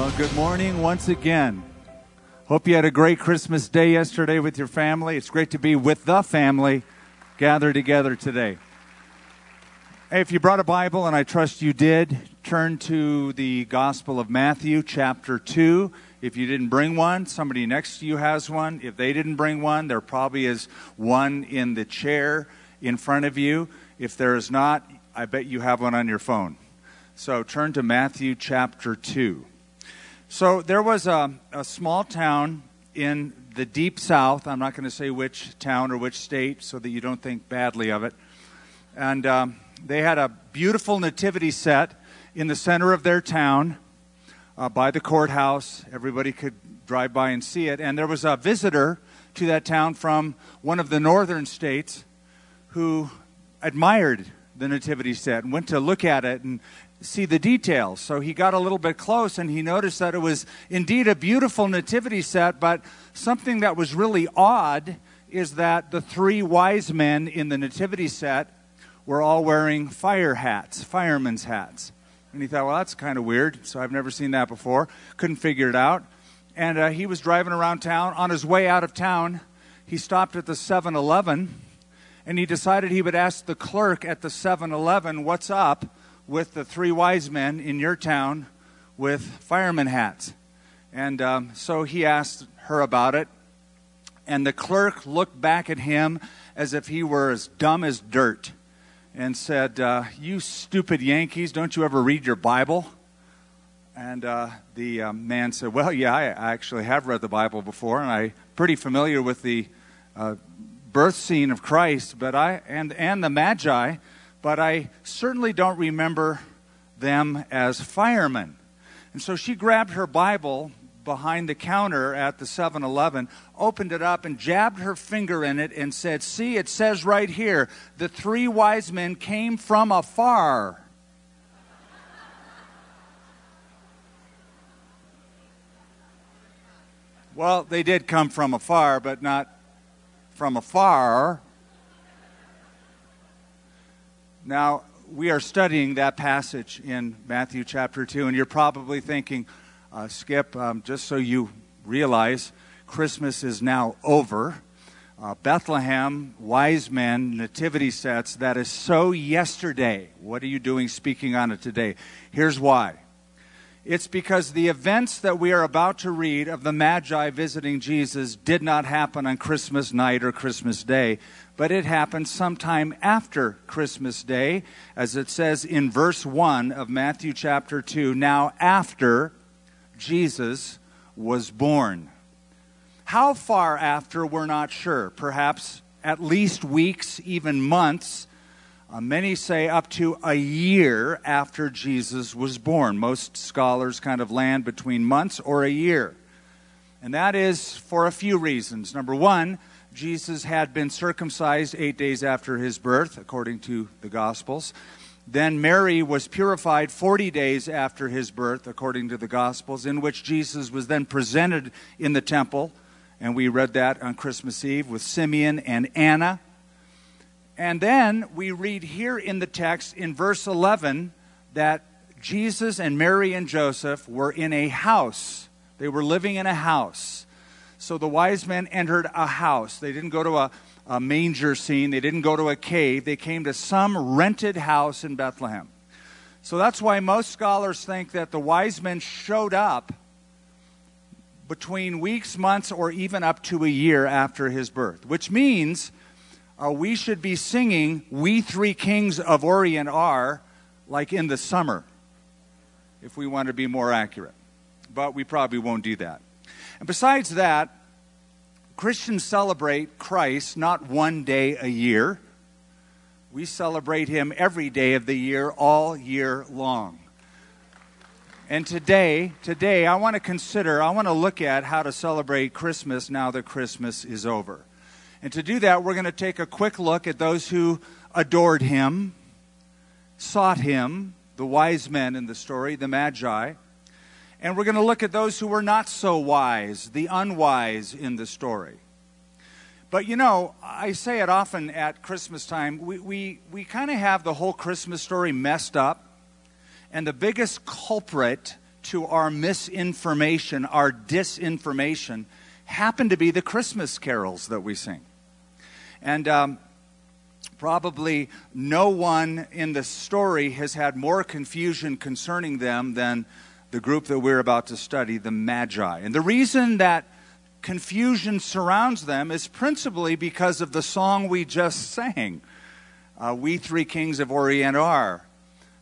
Well, good morning once again. Hope you had a great Christmas day yesterday with your family. It's great to be with the family gathered together today. If you brought a Bible, and I trust you did, turn to the Gospel of Matthew, chapter 2. If you didn't bring one, somebody next to you has one. If they didn't bring one, there probably is one in the chair in front of you. If there is not, I bet you have one on your phone. So turn to Matthew chapter 2. So there was a, a small town in the deep south. I'm not going to say which town or which state so that you don't think badly of it. And um, they had a beautiful nativity set in the center of their town uh, by the courthouse. Everybody could drive by and see it. And there was a visitor to that town from one of the northern states who admired the nativity set and went to look at it and see the details. So he got a little bit close and he noticed that it was indeed a beautiful nativity set, but something that was really odd is that the three wise men in the nativity set were all wearing fire hats, firemen's hats. And he thought, well, that's kind of weird. So I've never seen that before. Couldn't figure it out. And uh, he was driving around town. On his way out of town, he stopped at the 7 Eleven and he decided he would ask the clerk at the 7 Eleven, what's up with the three wise men in your town with fireman hats? And um, so he asked her about it. And the clerk looked back at him as if he were as dumb as dirt and said, uh, You stupid Yankees, don't you ever read your Bible? And uh, the uh, man said, Well, yeah, I actually have read the Bible before, and I'm pretty familiar with the uh, birth scene of Christ, but I and and the Magi, but I certainly don't remember them as firemen. And so she grabbed her Bible behind the counter at the 7-Eleven, opened it up and jabbed her finger in it and said, "See, it says right here, the three wise men came from afar." Well, they did come from afar, but not from afar. Now, we are studying that passage in Matthew chapter 2, and you're probably thinking, uh, Skip, um, just so you realize, Christmas is now over. Uh, Bethlehem, wise men, nativity sets, that is so yesterday. What are you doing speaking on it today? Here's why. It's because the events that we are about to read of the Magi visiting Jesus did not happen on Christmas night or Christmas Day, but it happened sometime after Christmas Day, as it says in verse 1 of Matthew chapter 2 now after Jesus was born. How far after, we're not sure. Perhaps at least weeks, even months uh, many say up to a year after Jesus was born. Most scholars kind of land between months or a year. And that is for a few reasons. Number one, Jesus had been circumcised eight days after his birth, according to the Gospels. Then Mary was purified 40 days after his birth, according to the Gospels, in which Jesus was then presented in the temple. And we read that on Christmas Eve with Simeon and Anna. And then we read here in the text in verse 11 that Jesus and Mary and Joseph were in a house. They were living in a house. So the wise men entered a house. They didn't go to a, a manger scene, they didn't go to a cave. They came to some rented house in Bethlehem. So that's why most scholars think that the wise men showed up between weeks, months, or even up to a year after his birth, which means uh, we should be singing We Three Kings of Orient Are like in the summer, if we want to be more accurate. But we probably won't do that. And besides that, Christians celebrate Christ not one day a year. We celebrate him every day of the year, all year long. And today, today I want to consider, I want to look at how to celebrate Christmas now that Christmas is over. And to do that, we're going to take a quick look at those who adored him, sought him, the wise men in the story, the Magi. And we're going to look at those who were not so wise, the unwise in the story. But you know, I say it often at Christmas time, we, we, we kind of have the whole Christmas story messed up. And the biggest culprit to our misinformation, our disinformation, happen to be the Christmas carols that we sing. And um, probably no one in the story has had more confusion concerning them than the group that we're about to study, the Magi. And the reason that confusion surrounds them is principally because of the song we just sang, uh, We Three Kings of Orient Are.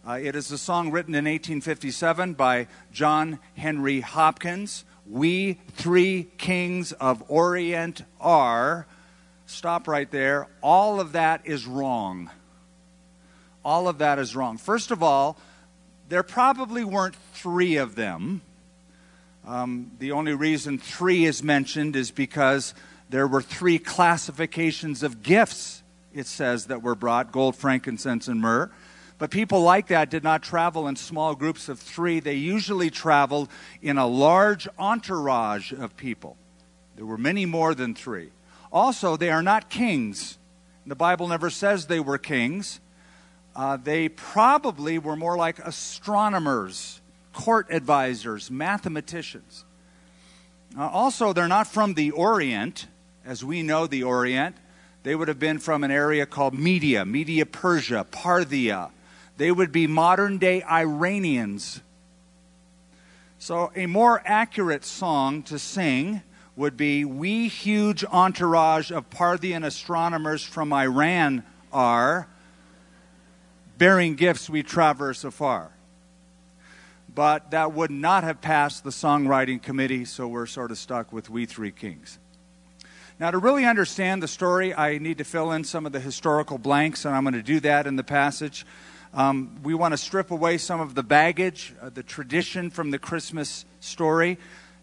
Uh, it is a song written in 1857 by John Henry Hopkins. We Three Kings of Orient Are. Stop right there. All of that is wrong. All of that is wrong. First of all, there probably weren't three of them. Um, the only reason three is mentioned is because there were three classifications of gifts, it says, that were brought gold, frankincense, and myrrh. But people like that did not travel in small groups of three. They usually traveled in a large entourage of people. There were many more than three. Also, they are not kings. The Bible never says they were kings. Uh, they probably were more like astronomers, court advisors, mathematicians. Uh, also, they're not from the Orient, as we know the Orient. They would have been from an area called Media, Media Persia, Parthia. They would be modern day Iranians. So, a more accurate song to sing would be We huge entourage of Parthian astronomers from Iran are bearing gifts we traverse afar. But that would not have passed the songwriting committee, so we're sort of stuck with We Three Kings. Now, to really understand the story, I need to fill in some of the historical blanks, and I'm going to do that in the passage. Um, we want to strip away some of the baggage, uh, the tradition from the Christmas story.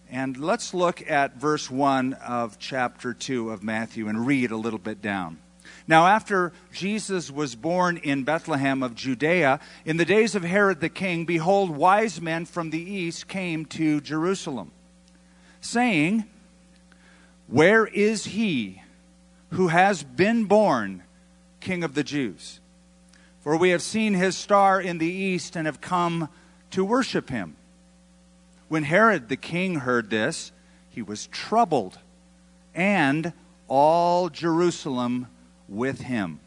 And let's look at verse 1 of chapter 2 of Matthew and read a little bit down. Now, after Jesus was born in Bethlehem of Judea, in the days of Herod the king, behold, wise men from the east came to Jerusalem, saying, Where is he who has been born king of the Jews? For we have seen his star in the east and have come to worship him. When Herod the king heard this, he was troubled, and all Jerusalem with him.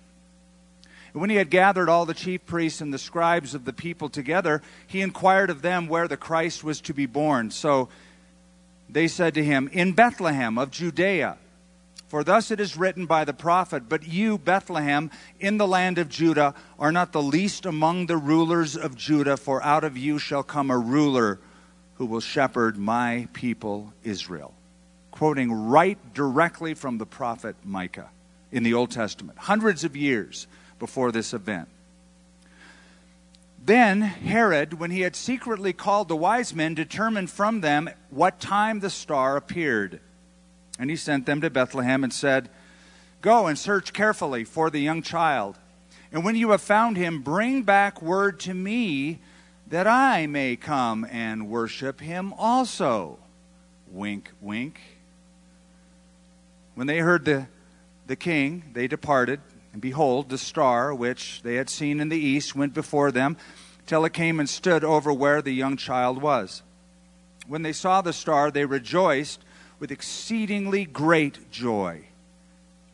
And when he had gathered all the chief priests and the scribes of the people together, he inquired of them where the Christ was to be born. So they said to him, In Bethlehem of Judea. For thus it is written by the prophet, But you, Bethlehem, in the land of Judah, are not the least among the rulers of Judah, for out of you shall come a ruler who will shepherd my people Israel. Quoting right directly from the prophet Micah in the Old Testament, hundreds of years before this event. Then Herod, when he had secretly called the wise men, determined from them what time the star appeared. And he sent them to Bethlehem and said, Go and search carefully for the young child. And when you have found him, bring back word to me that I may come and worship him also. Wink, wink. When they heard the the king, they departed, and behold, the star which they had seen in the east went before them, till it came and stood over where the young child was. When they saw the star, they rejoiced with exceedingly great joy.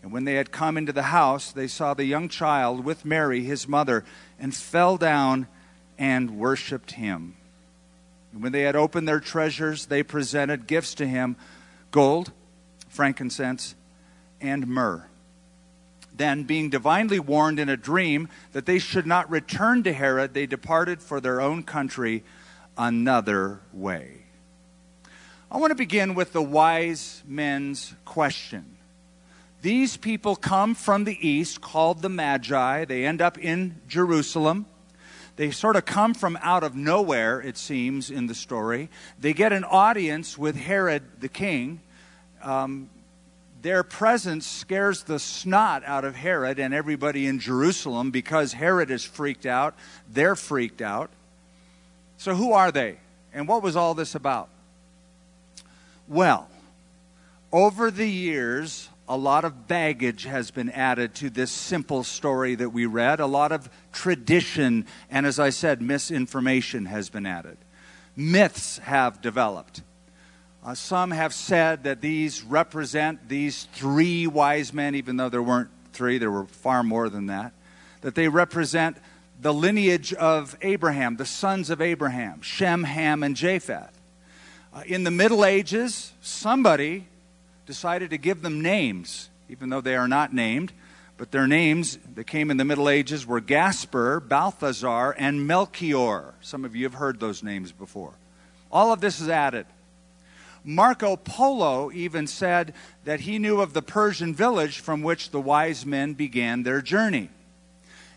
And when they had come into the house, they saw the young child with Mary, his mother, and fell down and worshipped him. And when they had opened their treasures, they presented gifts to him gold, frankincense, and myrrh. Then, being divinely warned in a dream that they should not return to Herod, they departed for their own country another way. I want to begin with the wise men's question. These people come from the east, called the Magi. They end up in Jerusalem. They sort of come from out of nowhere, it seems, in the story. They get an audience with Herod the king. Um, their presence scares the snot out of Herod and everybody in Jerusalem because Herod is freaked out. They're freaked out. So, who are they? And what was all this about? Well, over the years, a lot of baggage has been added to this simple story that we read. A lot of tradition, and as I said, misinformation has been added. myths have developed. Uh, some have said that these represent these three wise men, even though there weren't three, there were far more than that. That they represent the lineage of Abraham, the sons of Abraham, Shem, Ham, and Japheth. Uh, in the Middle Ages, somebody decided to give them names, even though they are not named. But their names that came in the Middle Ages were Gaspar, Balthazar, and Melchior. Some of you have heard those names before. All of this is added. Marco Polo even said that he knew of the Persian village from which the wise men began their journey.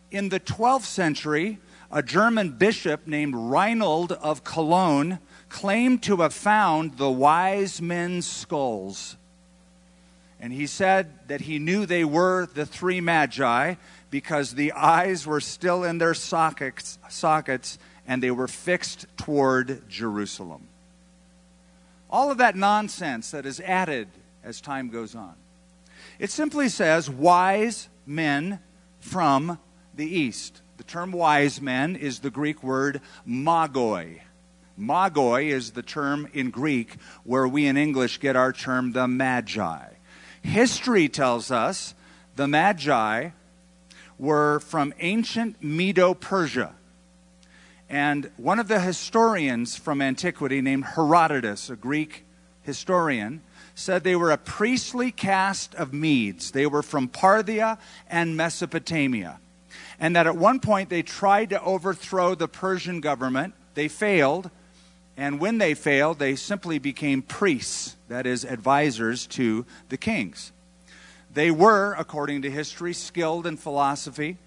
In the 12th century, a German bishop named Reinald of Cologne claimed to have found the wise men's skulls and he said that he knew they were the three magi because the eyes were still in their sockets, sockets and they were fixed toward Jerusalem. All of that nonsense that is added as time goes on. It simply says wise men from the east. The term wise men is the Greek word magoi. Magoi is the term in Greek where we in English get our term the magi. History tells us the Magi were from ancient Medo Persia. And one of the historians from antiquity, named Herodotus, a Greek historian, said they were a priestly caste of Medes. They were from Parthia and Mesopotamia. And that at one point they tried to overthrow the Persian government. They failed. And when they failed, they simply became priests, that is, advisors to the kings. They were, according to history, skilled in philosophy,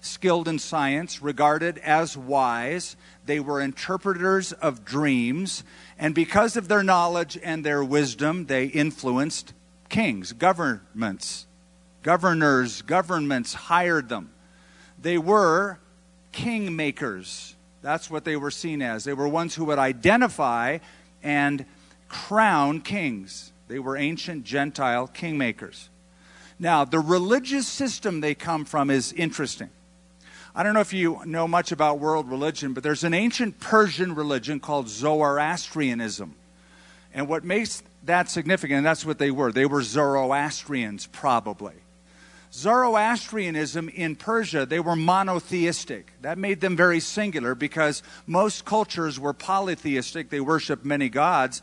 skilled in science, regarded as wise. They were interpreters of dreams. And because of their knowledge and their wisdom, they influenced kings, governments. Governors, governments hired them. They were kingmakers that's what they were seen as. They were ones who would identify and crown kings. They were ancient Gentile kingmakers. Now, the religious system they come from is interesting. I don't know if you know much about world religion, but there's an ancient Persian religion called Zoroastrianism. And what makes that significant, and that's what they were, they were Zoroastrians, probably. Zoroastrianism in Persia, they were monotheistic. That made them very singular because most cultures were polytheistic. They worshiped many gods,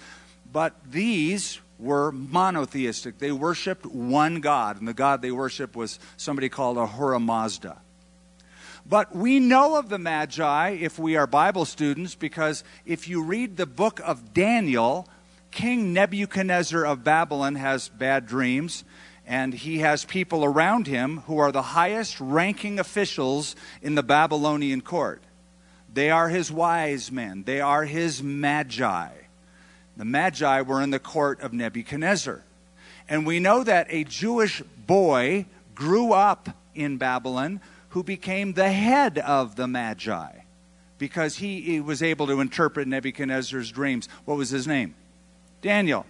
but these were monotheistic. They worshiped one God, and the God they worshiped was somebody called Ahura Mazda. But we know of the Magi if we are Bible students because if you read the book of Daniel, King Nebuchadnezzar of Babylon has bad dreams and he has people around him who are the highest ranking officials in the Babylonian court. They are his wise men, they are his magi. The magi were in the court of Nebuchadnezzar. And we know that a Jewish boy grew up in Babylon who became the head of the magi because he, he was able to interpret Nebuchadnezzar's dreams. What was his name? Daniel.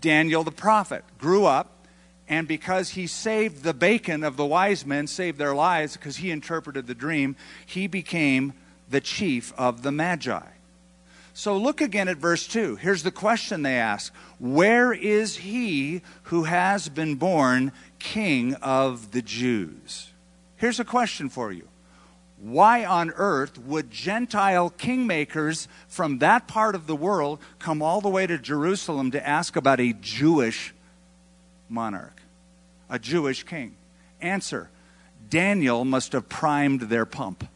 Daniel the prophet grew up and because he saved the bacon of the wise men, saved their lives because he interpreted the dream, he became the chief of the Magi. So look again at verse 2. Here's the question they ask Where is he who has been born king of the Jews? Here's a question for you. Why on earth would Gentile kingmakers from that part of the world come all the way to Jerusalem to ask about a Jewish monarch, a Jewish king? Answer Daniel must have primed their pump.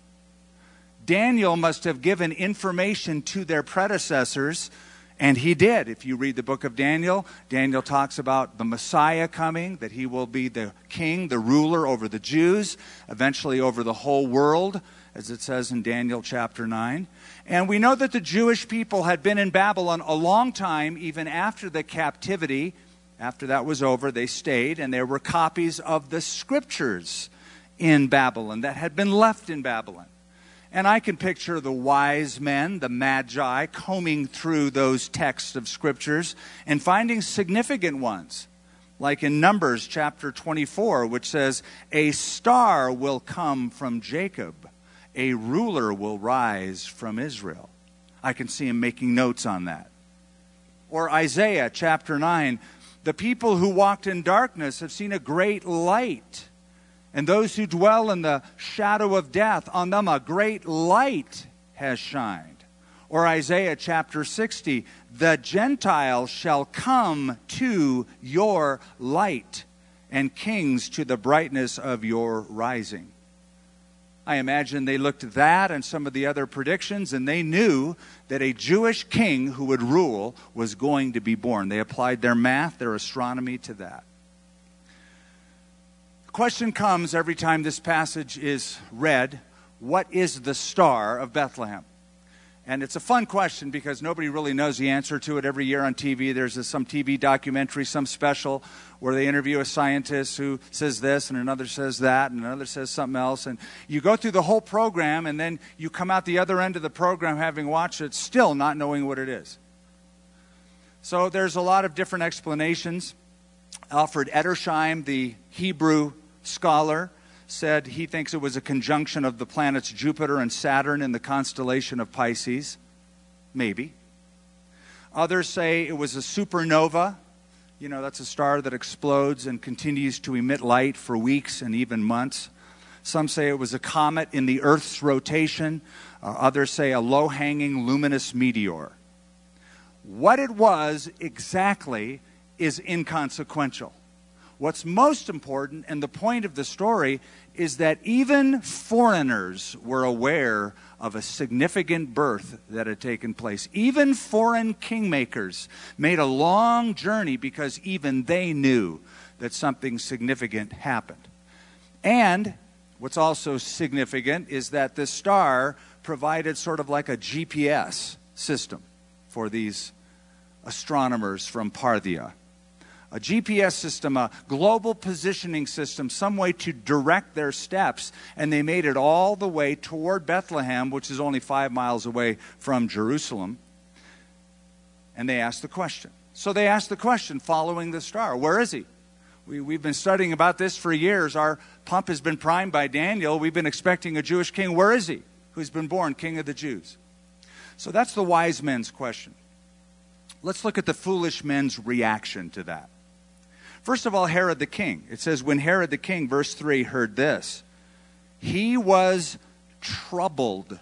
Daniel must have given information to their predecessors, and he did. If you read the book of Daniel, Daniel talks about the Messiah coming, that he will be the king, the ruler over the Jews, eventually over the whole world, as it says in Daniel chapter 9. And we know that the Jewish people had been in Babylon a long time, even after the captivity after that was over, they stayed, and there were copies of the scriptures in Babylon that had been left in Babylon. And I can picture the wise men, the magi, combing through those texts of scriptures and finding significant ones. Like in Numbers chapter 24, which says, A star will come from Jacob, a ruler will rise from Israel. I can see him making notes on that. Or Isaiah chapter 9 the people who walked in darkness have seen a great light. And those who dwell in the shadow of death, on them a great light has shined. Or Isaiah chapter 60, the Gentiles shall come to your light, and kings to the brightness of your rising. I imagine they looked at that and some of the other predictions, and they knew that a Jewish king who would rule was going to be born. They applied their math, their astronomy to that. The question comes every time this passage is read what is the star of Bethlehem? And it's a fun question because nobody really knows the answer to it. Every year on TV, there's a, some TV documentary, some special, where they interview a scientist who says this, and another says that, and another says something else. And you go through the whole program, and then you come out the other end of the program having watched it, still not knowing what it is. So there's a lot of different explanations. Alfred Edersheim, the Hebrew scholar, said he thinks it was a conjunction of the planets Jupiter and Saturn in the constellation of Pisces. Maybe. Others say it was a supernova. You know, that's a star that explodes and continues to emit light for weeks and even months. Some say it was a comet in the Earth's rotation. Uh, others say a low hanging luminous meteor. What it was exactly is inconsequential. What's most important and the point of the story is that even foreigners were aware of a significant birth that had taken place. Even foreign kingmakers made a long journey because even they knew that something significant happened. And what's also significant is that this star provided sort of like a GPS system for these astronomers from Parthia a GPS system, a global positioning system, some way to direct their steps. And they made it all the way toward Bethlehem, which is only five miles away from Jerusalem. And they asked the question. So they asked the question following the star Where is he? We, we've been studying about this for years. Our pump has been primed by Daniel. We've been expecting a Jewish king. Where is he? Who's been born king of the Jews? So that's the wise men's question. Let's look at the foolish men's reaction to that. First of all, Herod the king. It says, when Herod the king, verse 3, heard this, he was troubled.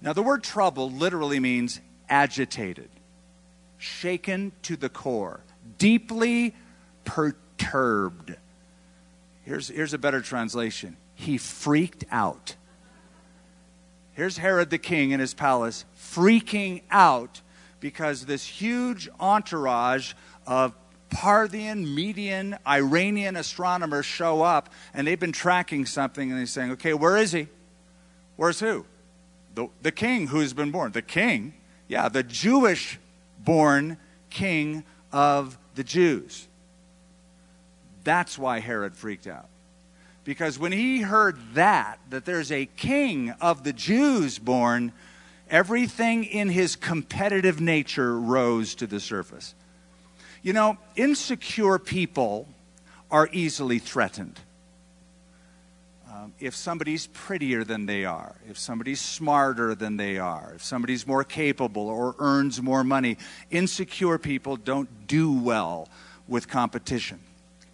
Now, the word troubled literally means agitated, shaken to the core, deeply perturbed. Here's, here's a better translation he freaked out. Here's Herod the king in his palace freaking out because this huge entourage of Parthian, Median, Iranian astronomers show up and they've been tracking something and they're saying, okay, where is he? Where's who? The, the king who's been born. The king, yeah, the Jewish born king of the Jews. That's why Herod freaked out. Because when he heard that, that there's a king of the Jews born, everything in his competitive nature rose to the surface. You know, insecure people are easily threatened. Um, if somebody's prettier than they are, if somebody's smarter than they are, if somebody's more capable or earns more money, insecure people don't do well with competition.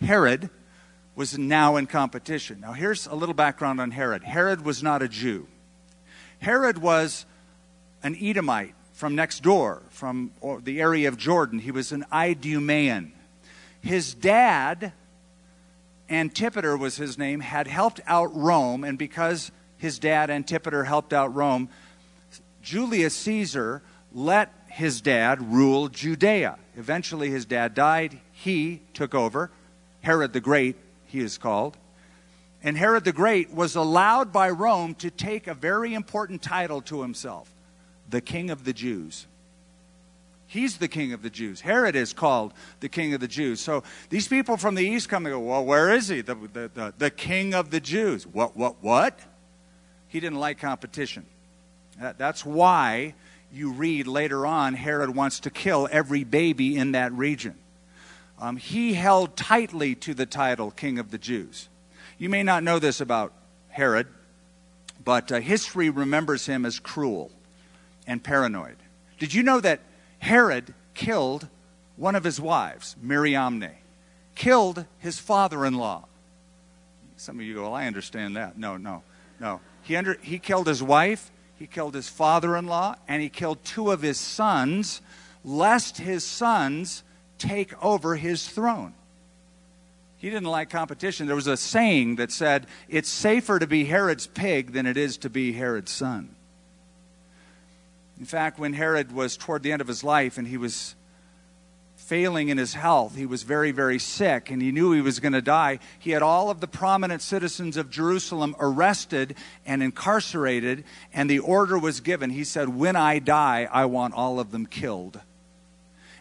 Herod was now in competition. Now, here's a little background on Herod Herod was not a Jew, Herod was an Edomite from next door, from the area of Jordan. He was an Idumean. His dad, Antipater was his name, had helped out Rome, and because his dad, Antipater, helped out Rome, Julius Caesar let his dad rule Judea. Eventually, his dad died. He took over. Herod the Great, he is called. And Herod the Great was allowed by Rome to take a very important title to himself the king of the Jews. He's the king of the Jews. Herod is called the king of the Jews. So these people from the east come and go, well, where is he? The, the, the, the king of the Jews. What, what, what? He didn't like competition. That, that's why you read later on Herod wants to kill every baby in that region. Um, he held tightly to the title king of the Jews. You may not know this about Herod, but uh, history remembers him as cruel. And paranoid. Did you know that Herod killed one of his wives, Mariamne, killed his father in law? Some of you go, well, I understand that. No, no, no. He, under, he killed his wife, he killed his father in law, and he killed two of his sons, lest his sons take over his throne. He didn't like competition. There was a saying that said, It's safer to be Herod's pig than it is to be Herod's son. In fact, when Herod was toward the end of his life and he was failing in his health, he was very, very sick, and he knew he was going to die, he had all of the prominent citizens of Jerusalem arrested and incarcerated, and the order was given. He said, When I die, I want all of them killed.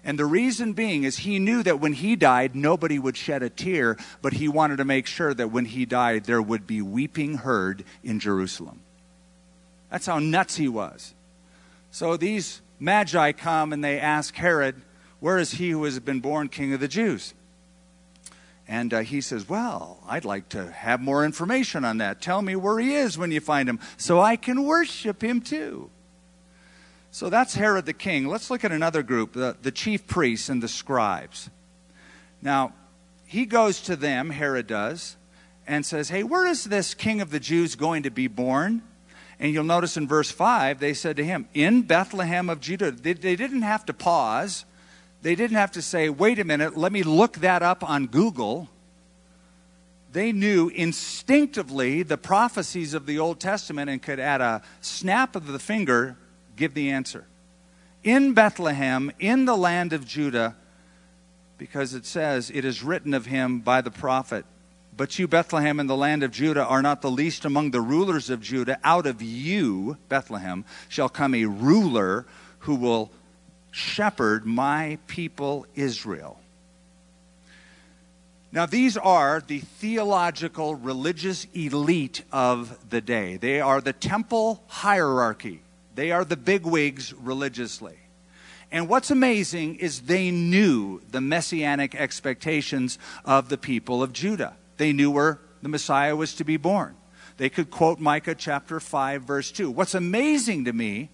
And the reason being is he knew that when he died, nobody would shed a tear, but he wanted to make sure that when he died, there would be weeping heard in Jerusalem. That's how nuts he was. So these magi come and they ask Herod, Where is he who has been born king of the Jews? And uh, he says, Well, I'd like to have more information on that. Tell me where he is when you find him so I can worship him too. So that's Herod the king. Let's look at another group, the, the chief priests and the scribes. Now, he goes to them, Herod does, and says, Hey, where is this king of the Jews going to be born? And you'll notice in verse 5, they said to him, In Bethlehem of Judah. They, they didn't have to pause. They didn't have to say, Wait a minute, let me look that up on Google. They knew instinctively the prophecies of the Old Testament and could, at a snap of the finger, give the answer. In Bethlehem, in the land of Judah, because it says, It is written of him by the prophet, But you, Bethlehem, in the land of Judah, are not the least among the rulers of Judah. Out of you, Bethlehem, shall come a ruler who will shepherd my people Israel. Now, these are the theological religious elite of the day. They are the temple hierarchy. They are the bigwigs religiously. And what's amazing is they knew the messianic expectations of the people of Judah. They knew where the Messiah was to be born. They could quote Micah chapter 5, verse 2. What's amazing to me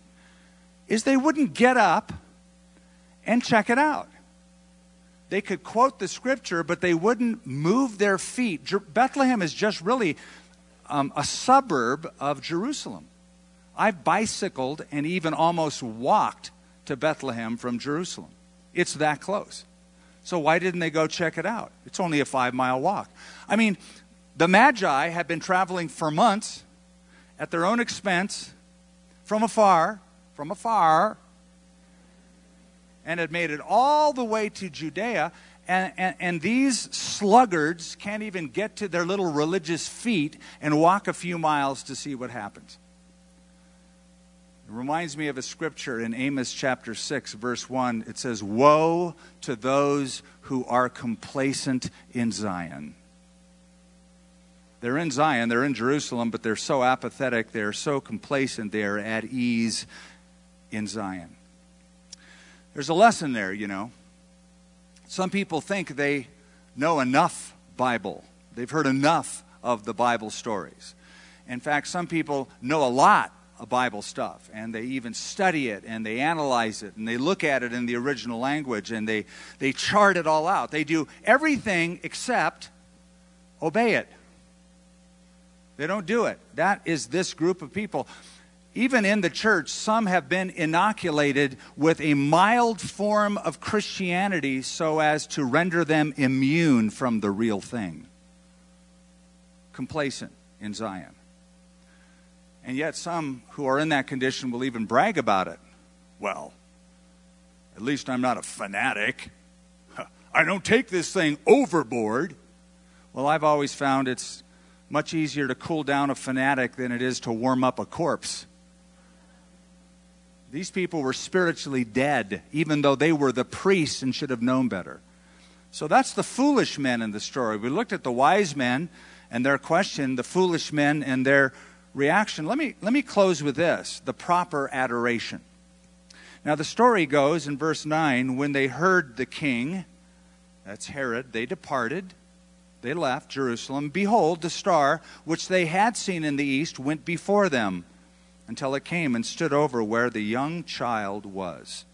is they wouldn't get up and check it out. They could quote the scripture, but they wouldn't move their feet. Bethlehem is just really um, a suburb of Jerusalem. I've bicycled and even almost walked to Bethlehem from Jerusalem. It's that close. So why didn't they go check it out? It's only a five mile walk. I mean, the Magi had been traveling for months at their own expense from afar, from afar, and had made it all the way to Judea. And, and, and, these sluggards can't even get to their little religious feet and walk a few miles to see what happens. It reminds me of a scripture in Amos chapter 6, verse 1. It says, Woe to those who are complacent in Zion. They're in Zion, they're in Jerusalem, but they're so apathetic, they're so complacent, they're at ease in Zion. There's a lesson there, you know. Some people think they know enough Bible, they've heard enough of the Bible stories. In fact, some people know a lot Bible stuff, and they even study it and they analyze it and they look at it in the original language and they, they chart it all out. They do everything except obey it. They don't do it. That is this group of people. Even in the church, some have been inoculated with a mild form of Christianity so as to render them immune from the real thing. Complacent in Zion. And yet, some who are in that condition will even brag about it. Well, at least I'm not a fanatic. I don't take this thing overboard. Well, I've always found it's much easier to cool down a fanatic than it is to warm up a corpse. These people were spiritually dead, even though they were the priests and should have known better. So that's the foolish men in the story. We looked at the wise men and their question, the foolish men and their reaction. Let me, let me close with this the proper adoration. Now, the story goes in verse 9 when they heard the king, that's Herod, they departed, they left Jerusalem. Behold, the star which they had seen in the east went before them, until it came and stood over where the young child was.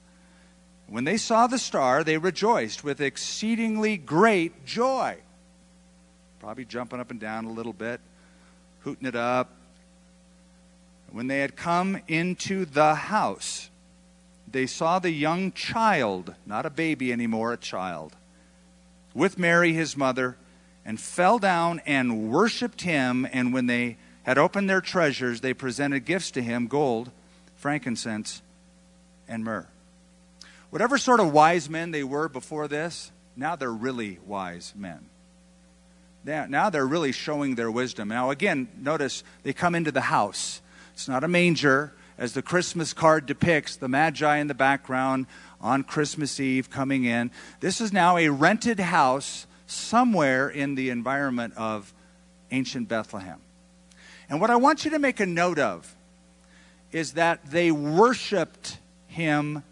When they saw the star, they rejoiced with exceedingly great joy. Probably jumping up and down a little bit, hooting it up. When they had come into the house, they saw the young child, not a baby anymore, a child, with Mary, his mother, and fell down and worshiped him. And when they had opened their treasures, they presented gifts to him gold, frankincense, and myrrh. Whatever sort of wise men they were before this, now they're really wise men. Now they're really showing their wisdom. Now, again, notice they come into the house. It's not a manger, as the Christmas card depicts, the Magi in the background on Christmas Eve coming in. This is now a rented house somewhere in the environment of ancient Bethlehem. And what I want you to make a note of is that they worshiped him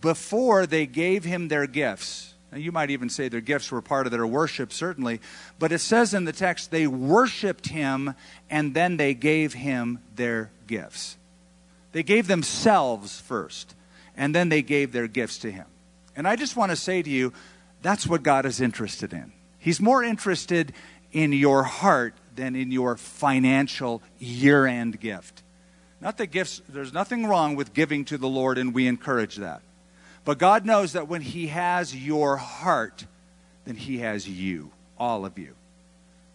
before they gave him their gifts. You might even say their gifts were part of their worship, certainly, but it says in the text they worshiped him and then they gave him their gifts. They gave themselves first, and then they gave their gifts to him. And I just want to say to you, that's what God is interested in. He's more interested in your heart than in your financial year end gift. Not that gifts, there's nothing wrong with giving to the Lord, and we encourage that. But God knows that when He has your heart, then He has you, all of you.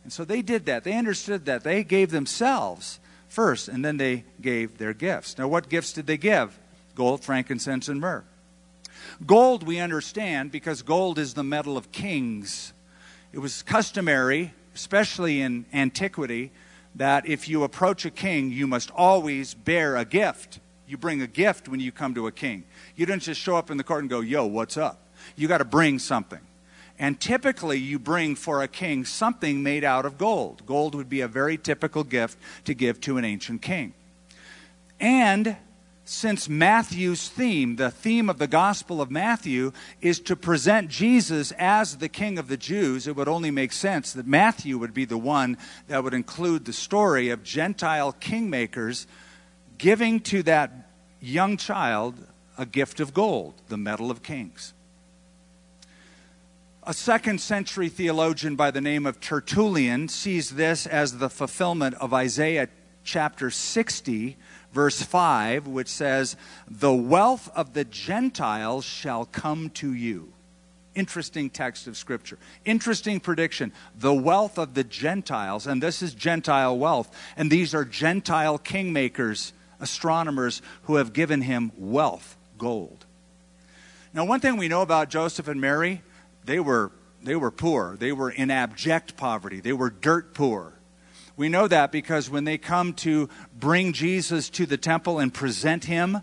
And so they did that. They understood that. They gave themselves first, and then they gave their gifts. Now, what gifts did they give? Gold, frankincense, and myrrh. Gold, we understand, because gold is the metal of kings. It was customary, especially in antiquity, that if you approach a king, you must always bear a gift. You bring a gift when you come to a king. You don't just show up in the court and go, Yo, what's up? You got to bring something. And typically, you bring for a king something made out of gold. Gold would be a very typical gift to give to an ancient king. And since Matthew's theme, the theme of the Gospel of Matthew, is to present Jesus as the King of the Jews, it would only make sense that Matthew would be the one that would include the story of Gentile kingmakers giving to that young child a gift of gold, the metal of kings. A second century theologian by the name of Tertullian sees this as the fulfillment of Isaiah chapter 60 verse 5, which says, The wealth of the Gentiles shall come to you. Interesting text of Scripture. Interesting prediction. The wealth of the Gentiles, and this is Gentile wealth, and these are Gentile kingmakers, astronomers who have given him wealth, gold. Now, one thing we know about Joseph and Mary, they were, they were poor. They were in abject poverty. They were dirt poor. We know that because when they come to bring Jesus to the temple and present him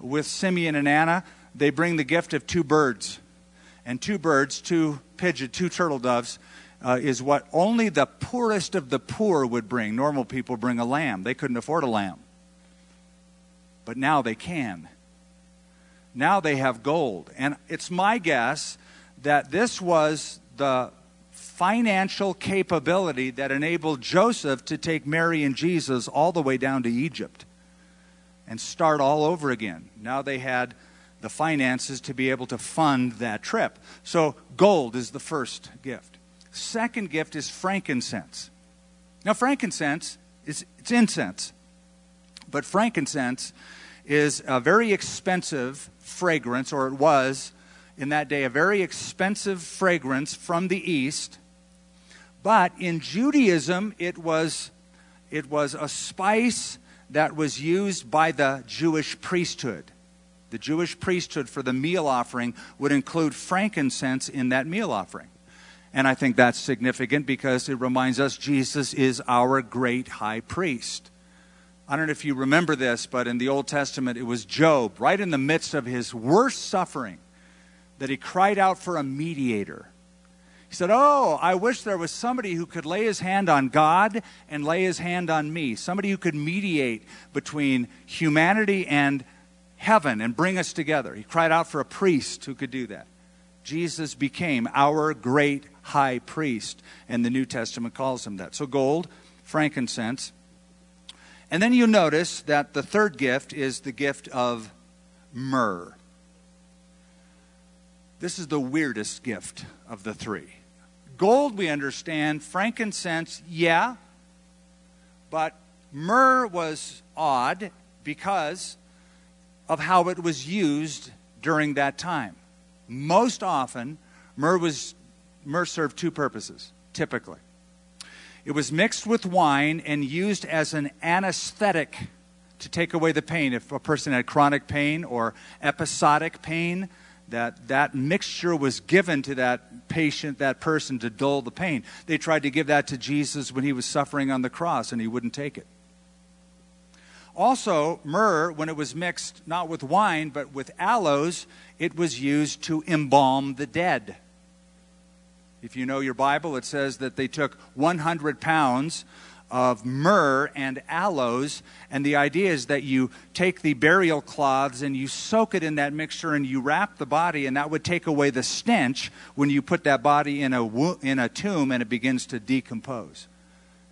with Simeon and Anna, they bring the gift of two birds. And two birds, two pigeons, two turtle doves, uh, is what only the poorest of the poor would bring. Normal people bring a lamb, they couldn't afford a lamb. But now they can. Now they have gold. And it's my guess that this was the financial capability that enabled Joseph to take Mary and Jesus all the way down to Egypt and start all over again. Now they had the finances to be able to fund that trip. So, gold is the first gift. Second gift is frankincense. Now, frankincense is it's incense, but frankincense is a very expensive fragrance, or it was in that day a very expensive fragrance from the east but in Judaism, it was, it was a spice that was used by the Jewish priesthood. The Jewish priesthood for the meal offering would include frankincense in that meal offering. And I think that's significant because it reminds us Jesus is our great high priest. I don't know if you remember this, but in the Old Testament, it was Job, right in the midst of his worst suffering, that he cried out for a mediator. He said, Oh, I wish there was somebody who could lay his hand on God and lay his hand on me, somebody who could mediate between humanity and heaven and bring us together. He cried out for a priest who could do that. Jesus became our great high priest, and the New Testament calls him that. So, gold, frankincense. And then you notice that the third gift is the gift of myrrh. This is the weirdest gift of the three. Gold, we understand. Frankincense, yeah. But myrrh was odd because of how it was used during that time. Most often, myrrh, was, myrrh served two purposes, typically. It was mixed with wine and used as an anesthetic to take away the pain. If a person had chronic pain or episodic pain, that that mixture was given to that patient, that person, to dull the pain. They tried to give that to Jesus when he was suffering on the cross, and he wouldn't take it. Also, myrrh, when it was mixed not with wine but with aloes, it was used to embalm the dead. If you know your Bible, it says that they took 100 pounds of myrrh and aloes. And the idea is that you take the burial cloths and you soak it in that mixture and you wrap the body, and that would take away the stench when you put that body in a, in a tomb and it begins to decompose.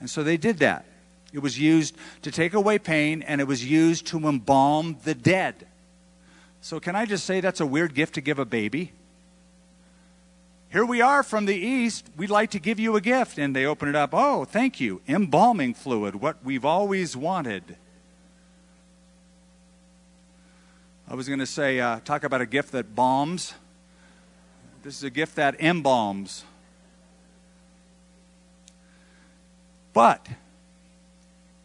And so they did that. It was used to take away pain and it was used to embalm the dead. So, can I just say that's a weird gift to give a baby? Here we are from the east. We'd like to give you a gift. And they open it up. Oh, thank you. Embalming fluid, what we've always wanted. I was going to say, uh, talk about a gift that balms. This is a gift that embalms. But,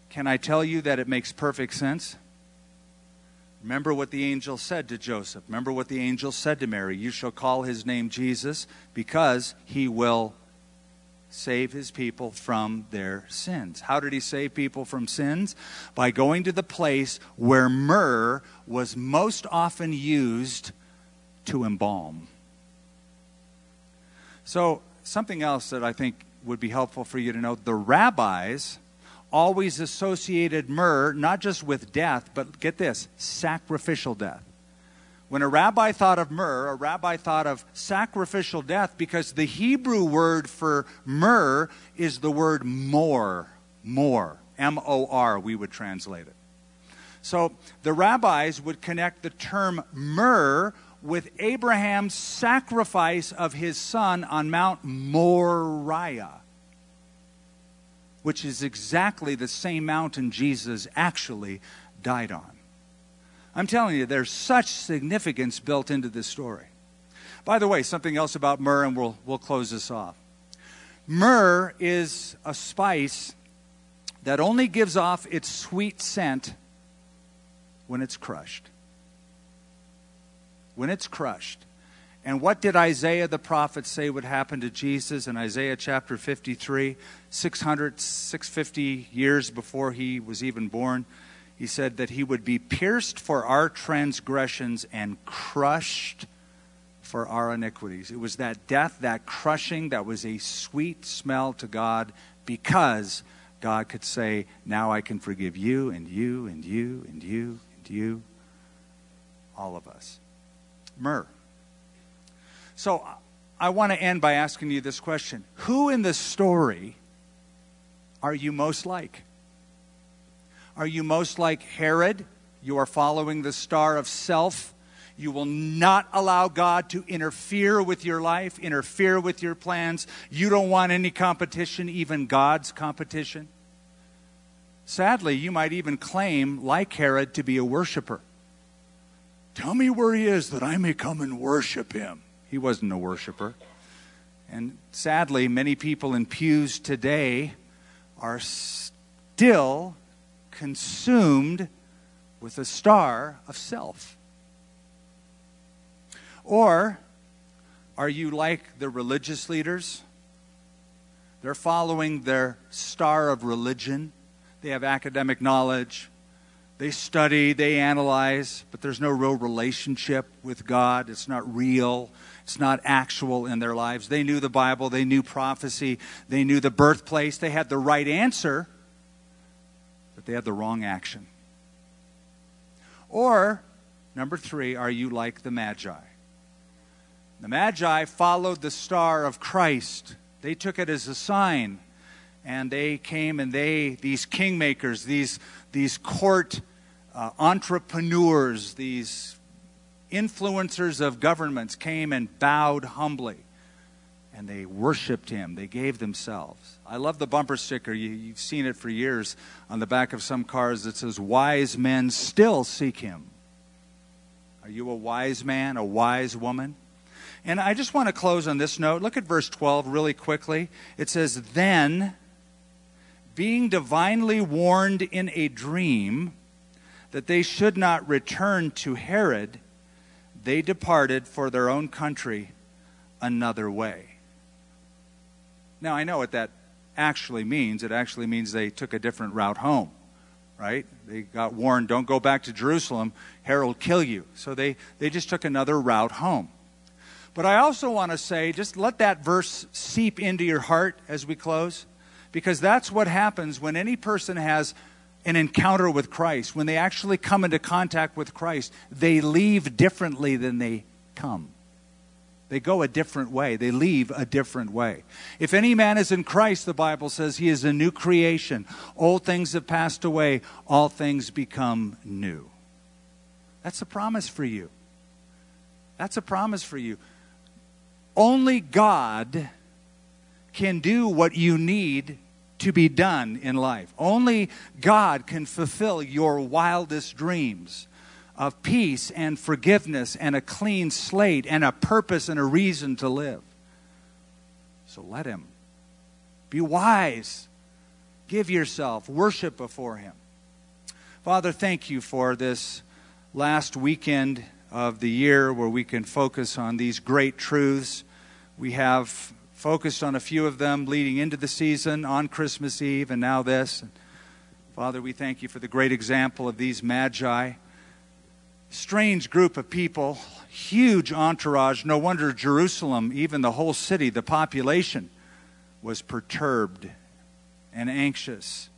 can I tell you that it makes perfect sense? Remember what the angel said to Joseph. Remember what the angel said to Mary. You shall call his name Jesus because he will save his people from their sins. How did he save people from sins? By going to the place where myrrh was most often used to embalm. So, something else that I think would be helpful for you to know the rabbis always associated myrrh not just with death, but get this sacrificial death. When a rabbi thought of myrrh, a rabbi thought of sacrificial death because the Hebrew word for myrrh is the word mor, mor, M O R, we would translate it. So the rabbis would connect the term myrrh with Abraham's sacrifice of his son on Mount Moriah which is exactly the same mountain Jesus actually died on. I'm telling you, there's such significance built into this story. By the way, something else about myrrh, and we'll, we'll close this off. Myrrh is a spice that only gives off its sweet scent when it's crushed. When it's crushed. And what did Isaiah the prophet say would happen to Jesus in Isaiah chapter 53, 600, 650 years before he was even born? He said that he would be pierced for our transgressions and crushed for our iniquities. It was that death, that crushing, that was a sweet smell to God because God could say, Now I can forgive you and you and you and you and you, all of us. Myrrh. So I want to end by asking you this question Who in the story are you most like? Are you most like Herod? You are following the star of self. You will not allow God to interfere with your life, interfere with your plans. You don't want any competition, even God's competition. Sadly, you might even claim, like Herod, to be a worshiper. Tell me where he is that I may come and worship him. He wasn't a worshiper. And sadly, many people in pews today are still consumed with the star of self. Or are you like the religious leaders? They're following their star of religion. They have academic knowledge. They study, they analyze, but there's no real relationship with God. It's not real. It's not actual in their lives. They knew the Bible, they knew prophecy, they knew the birthplace, they had the right answer, but they had the wrong action. Or, number three, are you like the Magi? The Magi followed the star of Christ, they took it as a sign. and they came and they, these kingmakers, these, these court uh, entrepreneurs, these influencers of governments came and bowed humbly and they worshiped him. They gave themselves. I love the bumper sticker. You, have seen it for years on the back of some cars that says, Wise men still seek him. Are you a wise man, a wise woman? And I just want to close on this note. Look at verse 12 really quickly. It says, Then, being divinely warned in a dream that they should not return to Herod, they departed for their own country another way. Now, I know what that actually means. It actually means they took a different route home, right? They got warned, don't go back to Jerusalem, Herod will kill you. So they, they just took another route home. But I also want to say, just let that verse seep into your heart as we close, because that's what happens when any person has an encounter with Christ. When they actually come into contact with Christ, they leave differently than they come. They go a different way. They leave a different way. If any man is in Christ, the Bible says he is a new creation. Old things have passed away, all things become new. That's a promise for you. That's a promise for you. Only God can do what you need to be done in life. Only God can fulfill your wildest dreams of peace and forgiveness and a clean slate and a purpose and a reason to live. So let Him. Be wise. Give yourself. Worship before Him. Father, thank you for this last weekend of the year where we can focus on these great truths. We have focused on a few of them leading into the season, on Christmas Eve, and now this. And Father, we thank you for the great example of these magi strange group of people, huge entourage. No wonder Jerusalem, even the whole city, the population, was perturbed and anxious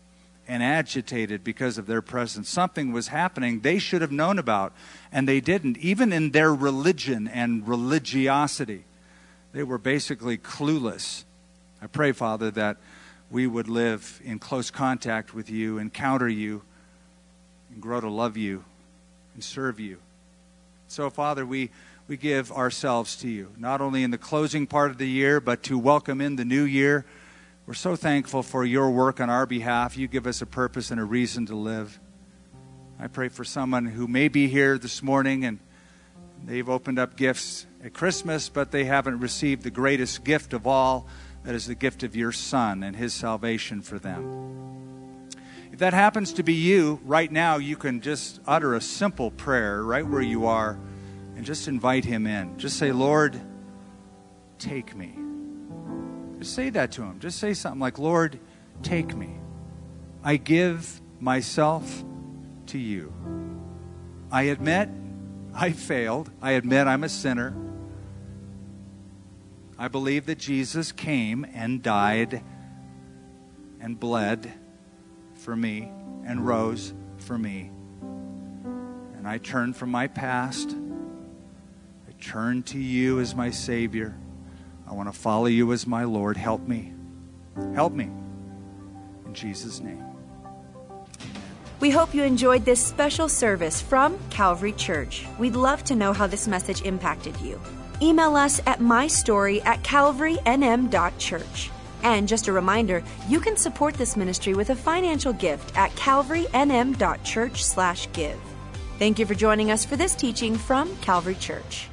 and agitated because of their presence. Something was happening they should have known about, and they didn't. Even in their religion and religiosity, they were basically clueless. I pray, Father, that we would live in close contact with you, encounter you, and grow to love you and serve you. So, Father, we, we give ourselves to you, not only in the closing part of the year, but to welcome in the new year. We're so thankful for your work on our behalf. You give us a purpose and a reason to live. I pray for someone who may be here this morning and they've opened up gifts at Christmas, but they haven't received the greatest gift of all that is the gift of your Son and his salvation for them. If that happens to be you, right now you can just utter a simple prayer right where you are and just invite Him in. Just say, Lord, take me. Just say that to Him. Just say something like, Lord, take me. I give myself to you. I admit I failed. I admit I'm a sinner. I believe that Jesus came and died and bled for me and rose for me. And I turn from my past. I turn to you as my Savior. I want to follow you as my Lord. Help me. Help me. In Jesus' name. We hope you enjoyed this special service from Calvary Church. We'd love to know how this message impacted you. Email us at mystory at calvarynm.church. And just a reminder, you can support this ministry with a financial gift at calvarynm.church/give. Thank you for joining us for this teaching from Calvary Church.